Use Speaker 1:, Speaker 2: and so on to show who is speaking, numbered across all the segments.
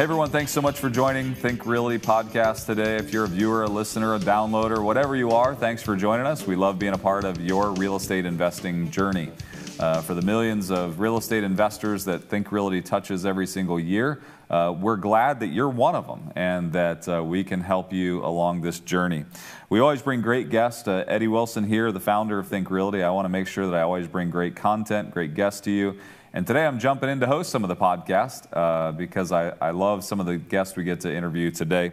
Speaker 1: Hey everyone, thanks so much for joining Think Realty podcast today. If you're a viewer, a listener, a downloader, whatever you are, thanks for joining us. We love being a part of your real estate investing journey. Uh, for the millions of real estate investors that Think Realty touches every single year, uh, we're glad that you're one of them and that uh, we can help you along this journey. We always bring great guests. Uh, Eddie Wilson here, the founder of Think Realty. I want to make sure that I always bring great content, great guests to you. And today I'm jumping in to host some of the podcast uh, because I, I, love some of the guests we get to interview today.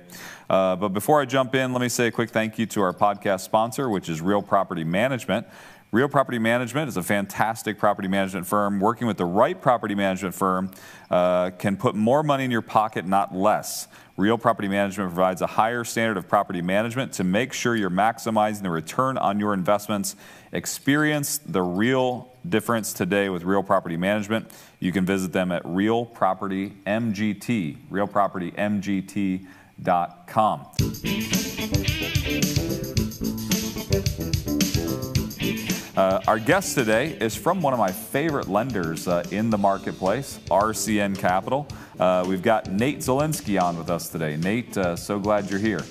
Speaker 1: Uh, but before I jump in, let me say a quick thank you to our podcast sponsor, which is Real Property Management. Real Property Management is a fantastic property management firm. Working with the right property management firm uh, can put more money in your pocket, not less. Real Property Management provides a higher standard of property management to make sure you're maximizing the return on your investments. Experience the real difference today with Real Property Management. You can visit them at Real Property MGT, realpropertymgt.com. Uh, our guest today is from one of my favorite lenders uh, in the marketplace, RCN Capital. Uh, we've got Nate Zielinski on with us today. Nate, uh, so glad you're here.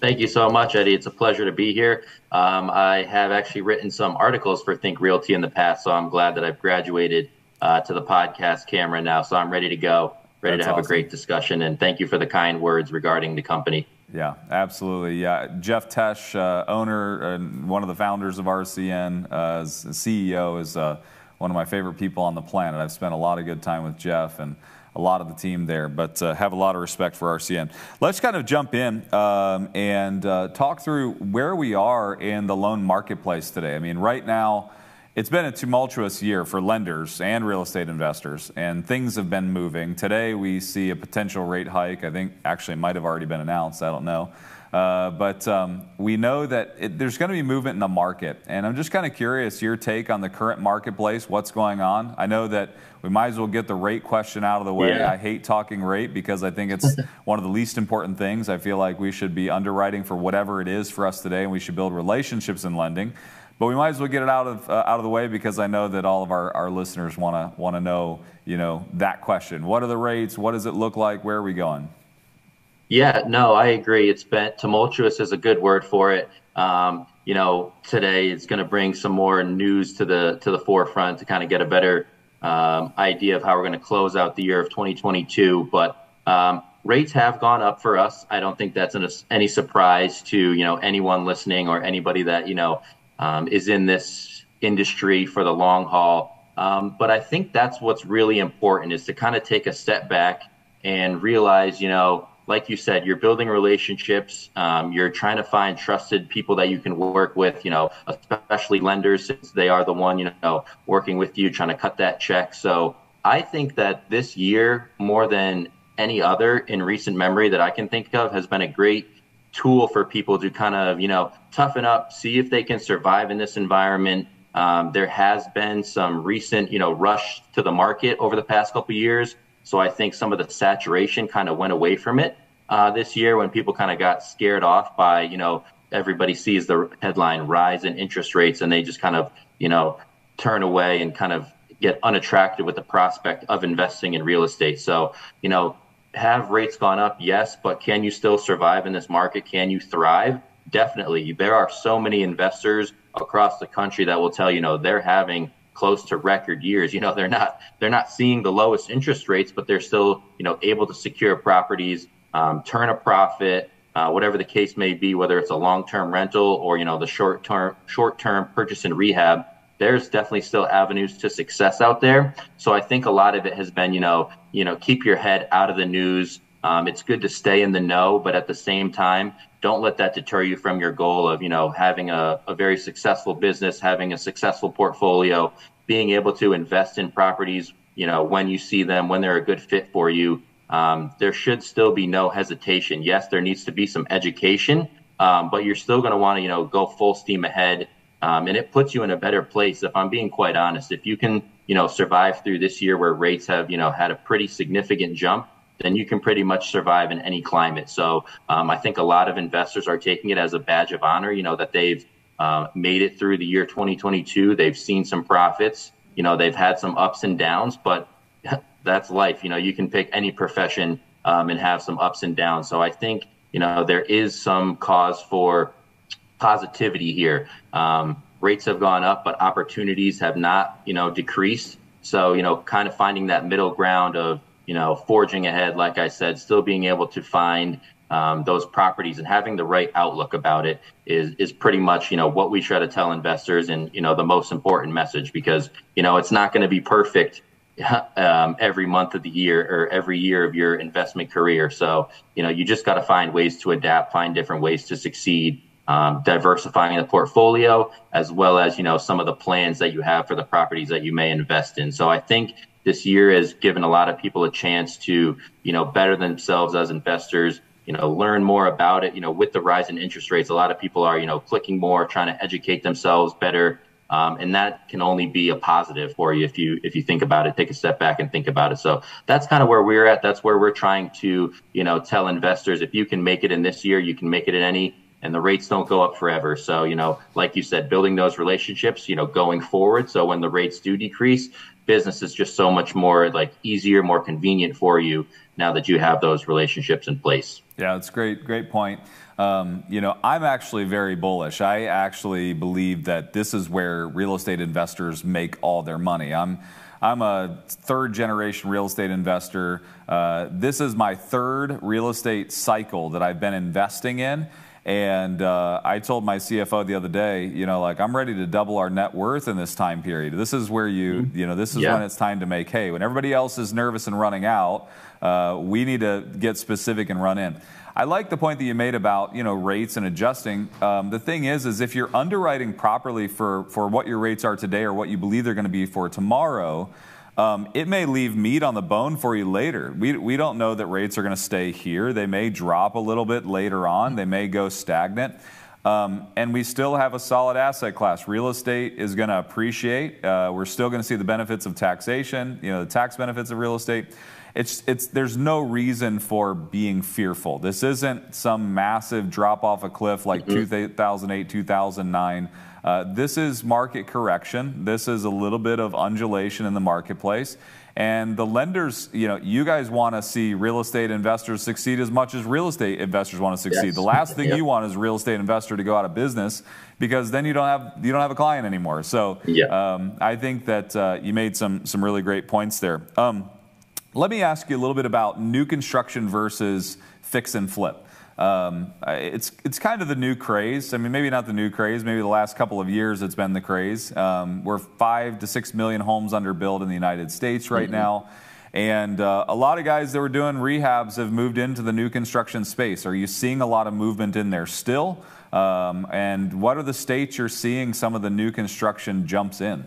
Speaker 2: Thank you so much, Eddie. It's a pleasure to be here. Um, I have actually written some articles for Think Realty in the past, so I'm glad that I've graduated uh, to the podcast camera now. So I'm ready to go, ready That's to have awesome. a great discussion. And thank you for the kind words regarding the company.
Speaker 1: Yeah, absolutely. Yeah, Jeff Tesch, uh, owner and one of the founders of RCN, uh, CEO, is uh, one of my favorite people on the planet. I've spent a lot of good time with Jeff and a lot of the team there, but uh, have a lot of respect for RCN. Let's kind of jump in um, and uh, talk through where we are in the loan marketplace today. I mean, right now, it's been a tumultuous year for lenders and real estate investors, and things have been moving. Today, we see a potential rate hike. I think actually it might have already been announced. I don't know. Uh, but um, we know that it, there's going to be movement in the market. And I'm just kind of curious your take on the current marketplace, what's going on. I know that we might as well get the rate question out of the way. Yeah. I hate talking rate because I think it's one of the least important things. I feel like we should be underwriting for whatever it is for us today, and we should build relationships in lending. But we might as well get it out of uh, out of the way because I know that all of our, our listeners want to want to know you know that question. What are the rates? What does it look like? Where are we going?
Speaker 2: Yeah, no, I agree. It's been tumultuous is a good word for it. Um, you know, today it's going to bring some more news to the to the forefront to kind of get a better um, idea of how we're going to close out the year of 2022. But um, rates have gone up for us. I don't think that's an, any surprise to you know anyone listening or anybody that you know um, is in this industry for the long haul. Um, but I think that's what's really important is to kind of take a step back and realize, you know, like you said, you're building relationships. Um, you're trying to find trusted people that you can work with, you know, especially lenders since they are the one, you know, working with you, trying to cut that check. So I think that this year, more than any other in recent memory that I can think of, has been a great tool for people to kind of, you know, toughen up, see if they can survive in this environment. Um, there has been some recent, you know, rush to the market over the past couple years. So I think some of the saturation kind of went away from it uh, this year when people kind of got scared off by, you know, everybody sees the headline rise in interest rates and they just kind of, you know, turn away and kind of get unattracted with the prospect of investing in real estate. So, you know, have rates gone up? Yes, but can you still survive in this market? Can you thrive? Definitely. There are so many investors across the country that will tell you, know, they're having close to record years. You know, they're not they're not seeing the lowest interest rates, but they're still, you know, able to secure properties, um, turn a profit, uh, whatever the case may be, whether it's a long-term rental or you know the short-term short-term purchase and rehab there's definitely still avenues to success out there. So I think a lot of it has been, you know, you know, keep your head out of the news. Um, it's good to stay in the know, but at the same time, don't let that deter you from your goal of, you know, having a, a very successful business, having a successful portfolio, being able to invest in properties, you know, when you see them, when they're a good fit for you. Um, there should still be no hesitation. Yes, there needs to be some education, um, but you're still going to want to, you know, go full steam ahead um, and it puts you in a better place. If I'm being quite honest, if you can, you know, survive through this year where rates have, you know, had a pretty significant jump, then you can pretty much survive in any climate. So um, I think a lot of investors are taking it as a badge of honor, you know, that they've uh, made it through the year 2022. They've seen some profits, you know, they've had some ups and downs, but that's life. You know, you can pick any profession um, and have some ups and downs. So I think you know there is some cause for positivity here. Um, rates have gone up, but opportunities have not, you know, decreased. So, you know, kind of finding that middle ground of, you know, forging ahead, like I said, still being able to find um, those properties and having the right outlook about it is is pretty much you know what we try to tell investors and you know the most important message because you know it's not going to be perfect um, every month of the year or every year of your investment career. So you know you just got to find ways to adapt, find different ways to succeed, um, diversifying the portfolio as well as you know some of the plans that you have for the properties that you may invest in. So I think this year has given a lot of people a chance to you know better themselves as investors. You know, learn more about it. You know, with the rise in interest rates, a lot of people are you know clicking more, trying to educate themselves better. Um, and that can only be a positive for you if you if you think about it take a step back and think about it so that's kind of where we're at that's where we're trying to you know tell investors if you can make it in this year you can make it in any and the rates don't go up forever. So, you know, like you said, building those relationships, you know, going forward. So when the rates do decrease, business is just so much more like easier, more convenient for you now that you have those relationships in place.
Speaker 1: Yeah, it's great, great point. Um, you know, I'm actually very bullish. I actually believe that this is where real estate investors make all their money. I'm I'm a third generation real estate investor. Uh, this is my third real estate cycle that I've been investing in. And uh, I told my CFO the other day, you know, like I'm ready to double our net worth in this time period. This is where you, mm-hmm. you know, this is yeah. when it's time to make hay. When everybody else is nervous and running out, uh, we need to get specific and run in. I like the point that you made about you know rates and adjusting. Um, the thing is, is if you're underwriting properly for for what your rates are today or what you believe they're going to be for tomorrow, um, it may leave meat on the bone for you later. We, we don't know that rates are going to stay here. They may drop a little bit later on, they may go stagnant. Um, and we still have a solid asset class. Real estate is going to appreciate. Uh, we're still going to see the benefits of taxation, you know, the tax benefits of real estate. It's, it's, there's no reason for being fearful. This isn't some massive drop off a cliff like mm-hmm. 2008, 2009. Uh, this is market correction. This is a little bit of undulation in the marketplace. And the lenders, you know, you guys want to see real estate investors succeed as much as real estate investors want to succeed. Yes. The last thing yep. you want is a real estate investor to go out of business because then you don't have you don't have a client anymore. So um, I think that uh, you made some some really great points there. Um, let me ask you a little bit about new construction versus fix and flip. Um, it's it's kind of the new craze. I mean, maybe not the new craze. Maybe the last couple of years it's been the craze. Um, we're five to six million homes under build in the United States right mm-hmm. now, and uh, a lot of guys that were doing rehabs have moved into the new construction space. Are you seeing a lot of movement in there still? Um, and what are the states you're seeing some of the new construction jumps in?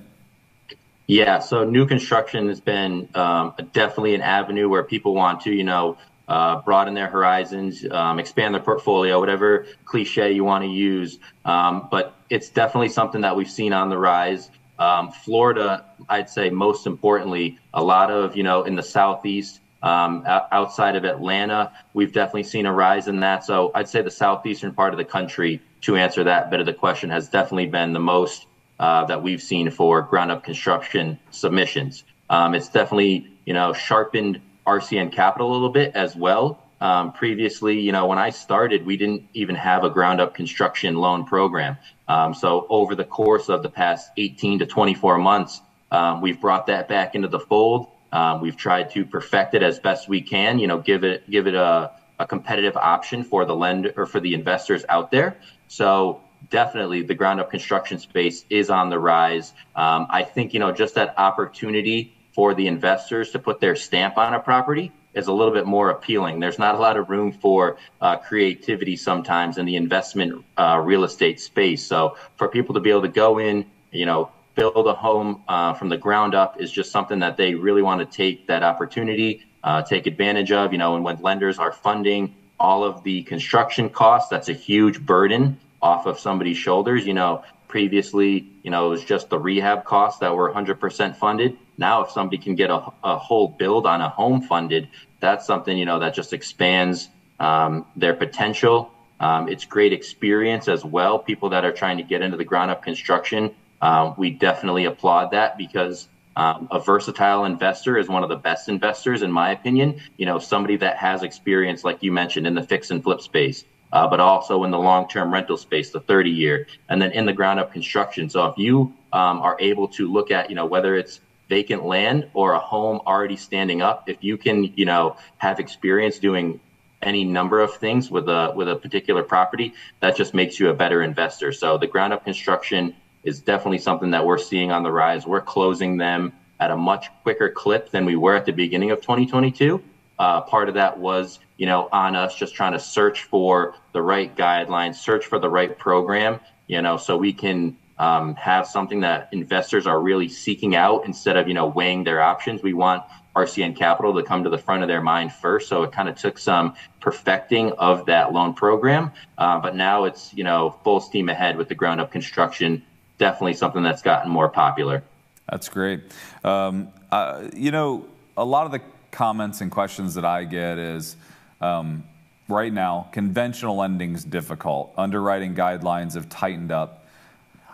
Speaker 2: Yeah, so new construction has been um, definitely an avenue where people want to, you know, uh, broaden their horizons, um, expand their portfolio, whatever cliche you want to use. Um, but it's definitely something that we've seen on the rise. Um, Florida, I'd say most importantly, a lot of, you know, in the Southeast, um, outside of Atlanta, we've definitely seen a rise in that. So I'd say the Southeastern part of the country, to answer that bit of the question, has definitely been the most uh, that we've seen for ground up construction submissions. Um, it's definitely, you know, sharpened RCN Capital a little bit as well. Um, previously, you know, when I started, we didn't even have a ground up construction loan program. Um, so over the course of the past 18 to 24 months, um, we've brought that back into the fold. Um, we've tried to perfect it as best we can. You know, give it give it a, a competitive option for the lender or for the investors out there. So definitely the ground up construction space is on the rise. Um, I think you know just that opportunity for the investors to put their stamp on a property is a little bit more appealing. There's not a lot of room for uh, creativity sometimes in the investment uh, real estate space. So for people to be able to go in, you know, build a home uh, from the ground up is just something that they really want to take that opportunity, uh, take advantage of. You know, and when lenders are funding all of the construction costs, that's a huge burden off of somebody's shoulders. You know, previously, you know, it was just the rehab costs that were 100% funded now, if somebody can get a, a whole build on a home funded, that's something you know that just expands um, their potential. Um, it's great experience as well. People that are trying to get into the ground up construction, uh, we definitely applaud that because Um, a versatile investor is one of the best investors, in my opinion. You know, somebody that has experience, like you mentioned, in the fix and flip space, uh, but also in the long-term rental space, the 30-year, and then in the ground-up construction. So if you um, are able to look at, you know, whether it's vacant land or a home already standing up, if you can, you know, have experience doing any number of things with a with a particular property, that just makes you a better investor. So the ground up construction is definitely something that we're seeing on the rise. We're closing them at a much quicker clip than we were at the beginning of 2022. Uh, part of that was, you know, on us just trying to search for the right guidelines, search for the right program, you know, so we can um, have something that investors are really seeking out instead of, you know, weighing their options. We want RCN Capital to come to the front of their mind first. So it kind of took some perfecting of that loan program, uh, but now it's you know full steam ahead with the ground up construction. Definitely something that's gotten more popular.
Speaker 1: That's great. Um, uh, you know, a lot of the comments and questions that I get is. Um, right now, conventional lending is difficult. Underwriting guidelines have tightened up.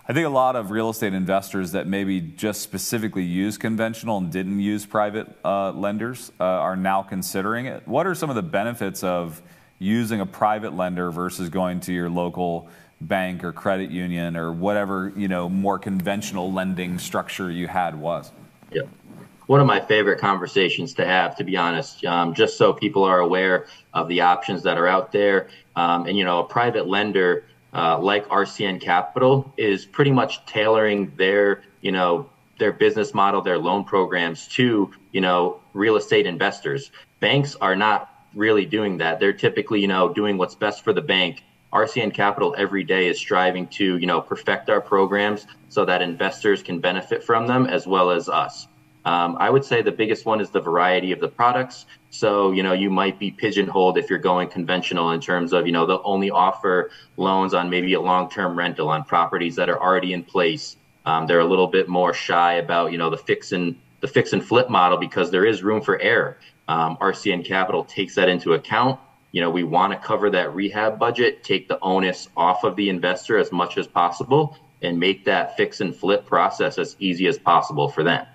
Speaker 1: I think a lot of real estate investors that maybe just specifically use conventional and didn't use private uh, lenders uh, are now considering it. What are some of the benefits of using a private lender versus going to your local bank or credit union or whatever you know more conventional lending structure you had was?
Speaker 2: Yeah. One of my favorite conversations to have, to be honest, um, just so people are aware of the options that are out there. Um, and, you know, a private lender uh, like RCN Capital is pretty much tailoring their, you know, their business model, their loan programs to, you know, real estate investors. Banks are not really doing that. They're typically, you know, doing what's best for the bank. RCN Capital every day is striving to, you know, perfect our programs so that investors can benefit from them as well as us. Um, I would say the biggest one is the variety of the products. So, you know, you might be pigeonholed if you're going conventional in terms of, you know, they'll only offer loans on maybe a long term rental on properties that are already in place. Um, they're a little bit more shy about, you know, the fix and the fix and flip model because there is room for error. Um, RCN Capital takes that into account. You know, we want to cover that rehab budget, take the onus off of the investor as much as possible, and make that fix and flip process as easy as possible for them.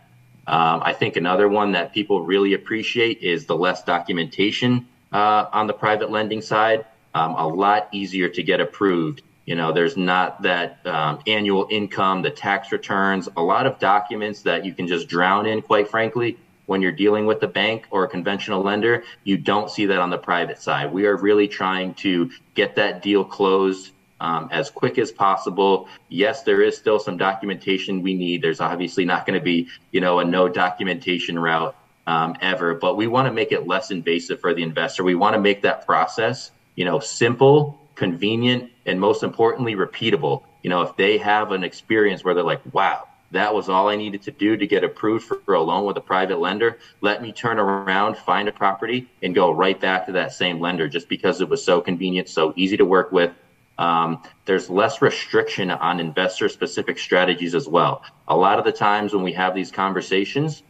Speaker 2: Um, I think another one that people really appreciate is the less documentation uh, on the private lending side. Um, a lot easier to get approved. You know, there's not that um, annual income, the tax returns, a lot of documents that you can just drown in, quite frankly, when you're dealing with a bank or a conventional lender. You don't see that on the private side. We are really trying to get that deal closed um, as quick as possible. Yes, there is still some documentation we need. There's obviously not going to be, you know, a no documentation route um, ever, but we want to make it less invasive for the investor. We want to make that process, you know, simple, convenient, and most importantly, repeatable. You know, if they have an experience where they're like, wow, that was all I needed to do to get approved for a loan with a private lender. Let me turn around, find a property, and go right back to that same lender just because it was so convenient, so easy to work with, um, there's less restriction on investor specific strategies as well. A lot of the times when we have these conversations,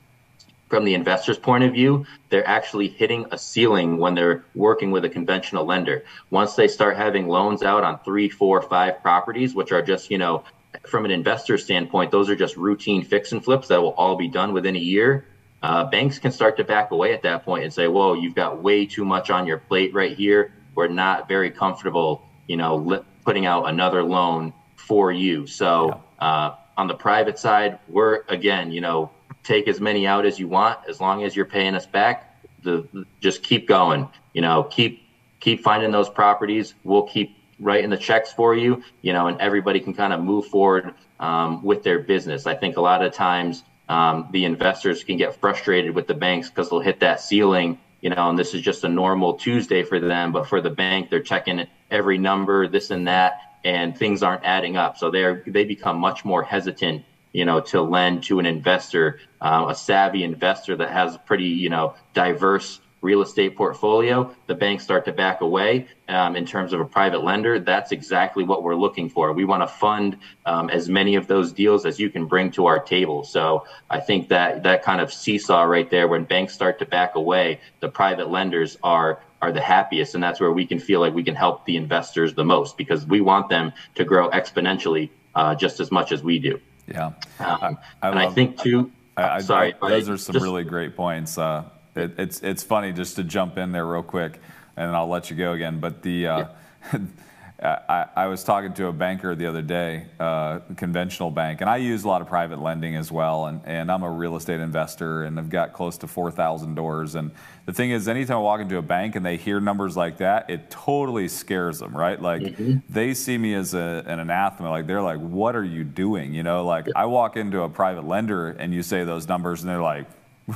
Speaker 2: from the investor's point of view, they're actually hitting a ceiling when they're working with a conventional lender. Once they start having loans out on three, four, five properties, which are just, you know, from an investor standpoint, those are just routine fix and flips that will all be done within a year. Uh, banks can start to back away at that point and say, whoa, you've got way too much on your plate right here. We're not very comfortable you know, li- putting out another loan for you. So yeah. uh, on the private side, we're again, you know, take as many out as you want, as long as you're paying us back. The just keep going. You know, keep keep finding those properties. We'll keep writing the checks for you. You know, and everybody can kind of move forward um, with their business. I think a lot of times um, the investors can get frustrated with the banks because they'll hit that ceiling you know, and this is just a normal Tuesday for them. But for the bank, they're checking every number, this and that, and things aren't adding up. So they're they become much more hesitant, you know, to lend to an investor, uh, a savvy investor that has pretty, you know, diverse real estate portfolio, the banks start to back away um, in terms of a private lender. That's exactly what we're looking for. We want to fund um, as many of those deals as you can bring to our table. So I think that that kind of seesaw right there, when banks start to back away, the private lenders are are the happiest, and that's where we can feel like we can help the investors the most because we want them to grow exponentially uh, just as much as we do.
Speaker 1: Yeah,
Speaker 2: um, I, I and I think too
Speaker 1: I, I, Sorry, those are some just, really great points. Uh, it's it's funny just to jump in there real quick, and I'll let you go again. But the uh, yeah. I, I, was talking to a banker the other day, uh, conventional bank, and I use a lot of private lending as well. And, and I'm a real estate investor, and I've got close to 4,000 doors. And the thing is, anytime I walk into a bank and they hear numbers like that, it totally scares them, right? Like mm-hmm. they see me as a, an anathema. Like they're like, "What are you doing?" You know, like I walk into a private lender and you say those numbers, and they're like,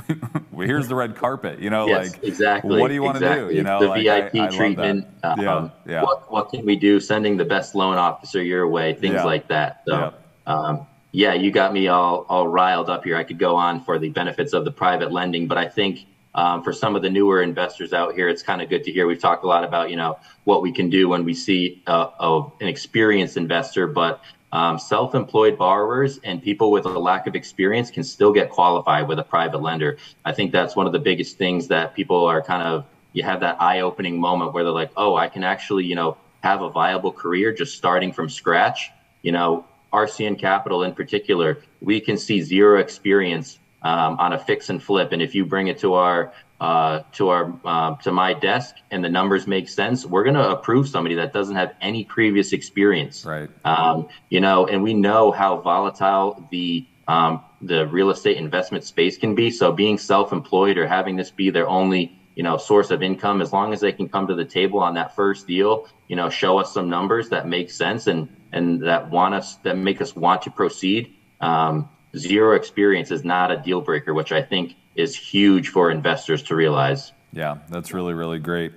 Speaker 1: here's the red carpet. You know,
Speaker 2: yes,
Speaker 1: like
Speaker 2: exactly.
Speaker 1: What do you want
Speaker 2: exactly.
Speaker 1: to do? You know,
Speaker 2: the
Speaker 1: like,
Speaker 2: VIP I, I treatment. Um, yeah, yeah. What, what, can we do? Sending the best loan officer your way, things yeah. like that. So, yeah. Um, yeah, you got me all all riled up here. I could go on for the benefits of the private lending, but I think um, for some of the newer investors out here, it's kind of good to hear. We've talked a lot about you know what we can do when we see uh, an experienced investor, but um, self-employed borrowers and people with a lack of experience can still get qualified with a private lender. I think that's one of the biggest things that people are kind of you have that eye-opening moment where they're like, oh, I can actually you know have a viable career just starting from scratch. You know, RCN Capital in particular, we can see zero experience um, on a fix and flip, and if you bring it to our uh, to our uh, to my desk and the numbers make sense, we're going to approve somebody that doesn't have any previous experience.
Speaker 1: Right.
Speaker 2: Um, you know, and we know how volatile the um, the real estate investment space can be. So being self-employed or having this be their only you know source of income, as long as they can come to the table on that first deal, you know, show us some numbers that make sense and and that want us that make us want to proceed. Um, zero experience is not a deal breaker, which I think is huge for investors to realize.
Speaker 1: Yeah, that's really, really great.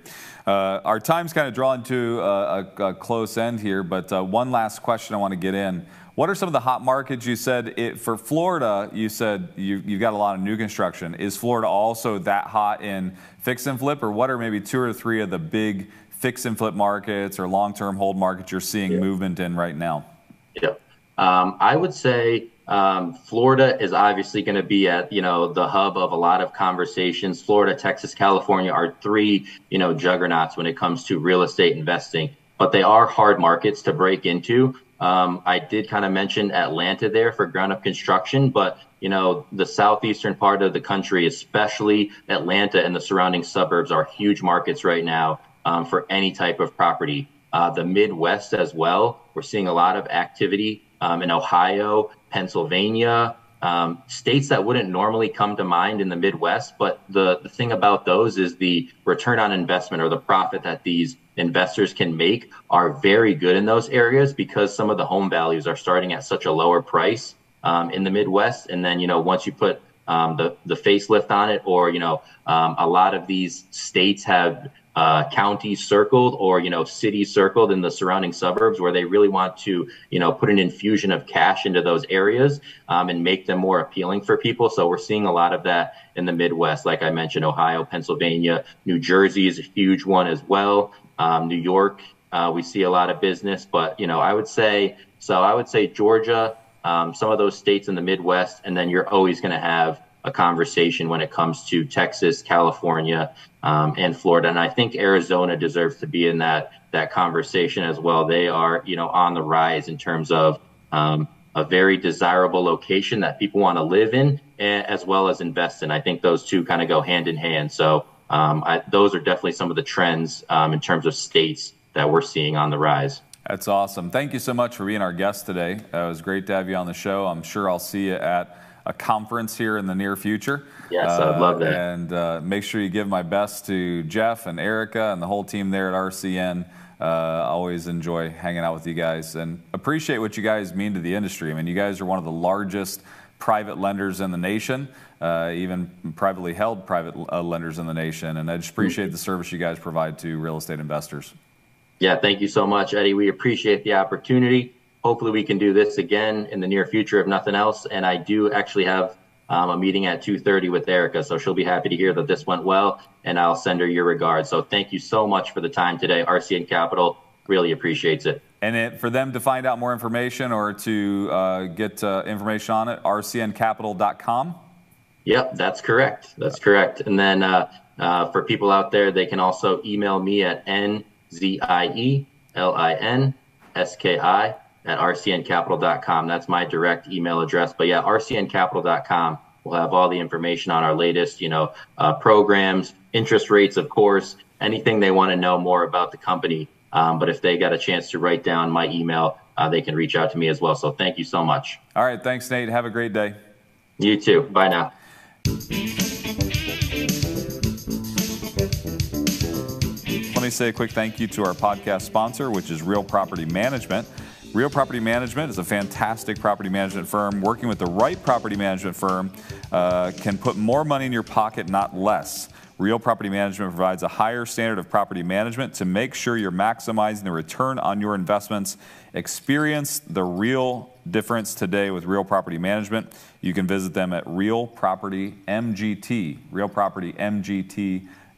Speaker 1: Uh, our time's kind of drawn to a, a, a close end here, but uh, one last question I want to get in. What are some of the hot markets? You said it, for Florida, you said you, you got a lot of new construction. Is Florida also that hot in fix and flip, or what are maybe two or three of the big fix and flip markets or long term hold markets you're seeing yeah. movement in right now?
Speaker 2: Yeah. Um, I would say um, Florida is obviously going to be at you know the hub of a lot of conversations. Florida, Texas, California are three you know juggernauts when it comes to real estate investing, but they are hard markets to break into. Um, I did kind of mention Atlanta there for ground up construction, but you know the southeastern part of the country, especially Atlanta and the surrounding suburbs, are huge markets right now um, for any type of property. Uh, the Midwest as well, we're seeing a lot of activity um, in Ohio, Pennsylvania, um, states that wouldn't normally come to mind in the Midwest. But the, the thing about those is the return on investment or the profit that these investors can make are very good in those areas because some of the home values are starting at such a lower price um, in the Midwest. And then, you know, once you put um, the, the facelift on it, or, you know, um, a lot of these states have uh, counties circled or you know cities circled in the surrounding suburbs where they really want to you know put an infusion of cash into those areas um, and make them more appealing for people. So we're seeing a lot of that in the midwest. Like i mentioned ohio pennsylvania new jersey is a huge one as well. Um, new york uh, we see a lot of business but you know i would say so i would say georgia um, some of those states in the midwest and then you're always going to have a conversation when it comes to Texas, California, um, and Florida. And I think Arizona deserves to be in that that conversation as well. They are, you know, on the rise in terms of um, a very desirable location that people want to live in, as well as invest in. I think those two kind of go hand in hand. So um, I, those are definitely some of the trends um, in terms of states that we're seeing on the rise.
Speaker 1: That's awesome. Thank you so much for being our guest today. Uh, it was great to have you on the show. I'm sure I'll see you at a conference here in the near future.
Speaker 2: Yes, uh, I'd love that.
Speaker 1: And uh, make sure you give my best to Jeff and Erica and the whole team there at RCN. Uh, always enjoy hanging out with you guys and appreciate what you guys mean to the industry. I mean, you guys are one of the largest private lenders in the nation, uh, even privately held private uh, lenders in the nation. And I just appreciate the service you guys provide to real estate investors.
Speaker 2: Yeah, thank you so much, Eddie. We appreciate the opportunity hopefully we can do this again in the near future, if nothing else. And I do actually have um, a meeting at 2.30 with Erica, so she'll be happy to hear that this went well, and I'll send her your regards. So thank you so much for the time today. RCN Capital really appreciates it.
Speaker 1: And it, for them to find out more information or to uh, get uh, information on it, rcncapital.com?
Speaker 2: Yep, that's correct. That's correct. And then uh, uh, for people out there, they can also email me at nzielinski at rcncapital.com. That's my direct email address. But yeah, rcncapital.com We'll have all the information on our latest, you know, uh, programs, interest rates, of course, anything they want to know more about the company. Um, but if they got a chance to write down my email, uh, they can reach out to me as well. So thank you so much.
Speaker 1: All right. Thanks, Nate. Have a great day.
Speaker 2: You too. Bye now.
Speaker 1: Let me say a quick thank you to our podcast sponsor, which is Real Property Management. Real Property Management is a fantastic property management firm. Working with the right property management firm uh, can put more money in your pocket, not less. Real Property Management provides a higher standard of property management to make sure you're maximizing the return on your investments. Experience the real difference today with Real Property Management. You can visit them at Real Property MGT,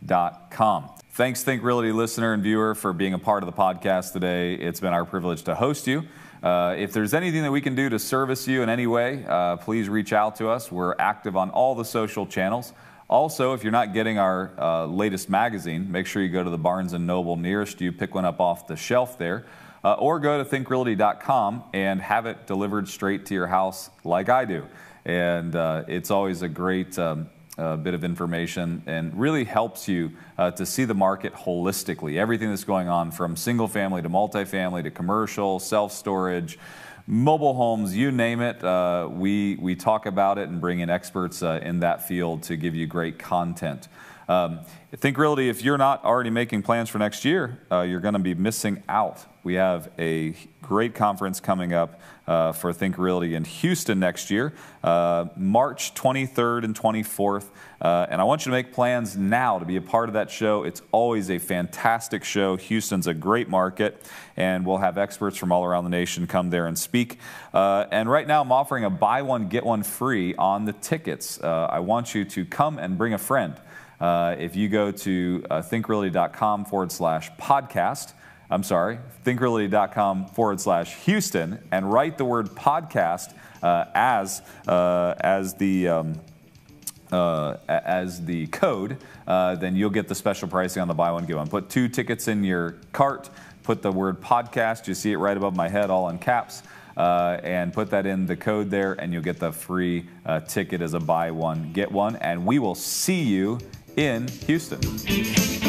Speaker 1: realpropertymgt.com. Thanks, Think Realty listener and viewer, for being a part of the podcast today. It's been our privilege to host you. Uh, if there's anything that we can do to service you in any way, uh, please reach out to us. We're active on all the social channels. Also, if you're not getting our uh, latest magazine, make sure you go to the Barnes & Noble nearest you, pick one up off the shelf there, uh, or go to thinkrealty.com and have it delivered straight to your house like I do. And uh, it's always a great um, bit of information and really helps you uh, to see the market holistically. Everything that's going on from single family to multifamily to commercial, self-storage, mobile homes, you name it. Uh, we, we talk about it and bring in experts uh, in that field to give you great content. Um, Think Realty, if you're not already making plans for next year, uh, you're going to be missing out. We have a great conference coming up uh, for Think Realty in Houston next year, uh, March 23rd and 24th. Uh, and I want you to make plans now to be a part of that show. It's always a fantastic show. Houston's a great market, and we'll have experts from all around the nation come there and speak. Uh, and right now, I'm offering a buy one, get one free on the tickets. Uh, I want you to come and bring a friend. Uh, if you go to uh, thinkrealty.com forward slash podcast, I'm sorry, thinkrealty.com forward slash Houston, and write the word podcast uh, as, uh, as the. Um, uh, as the code, uh, then you'll get the special pricing on the buy one get one. Put two tickets in your cart. Put the word podcast. You see it right above my head, all in caps. Uh, and put that in the code there, and you'll get the free uh, ticket as a buy one get one. And we will see you in Houston.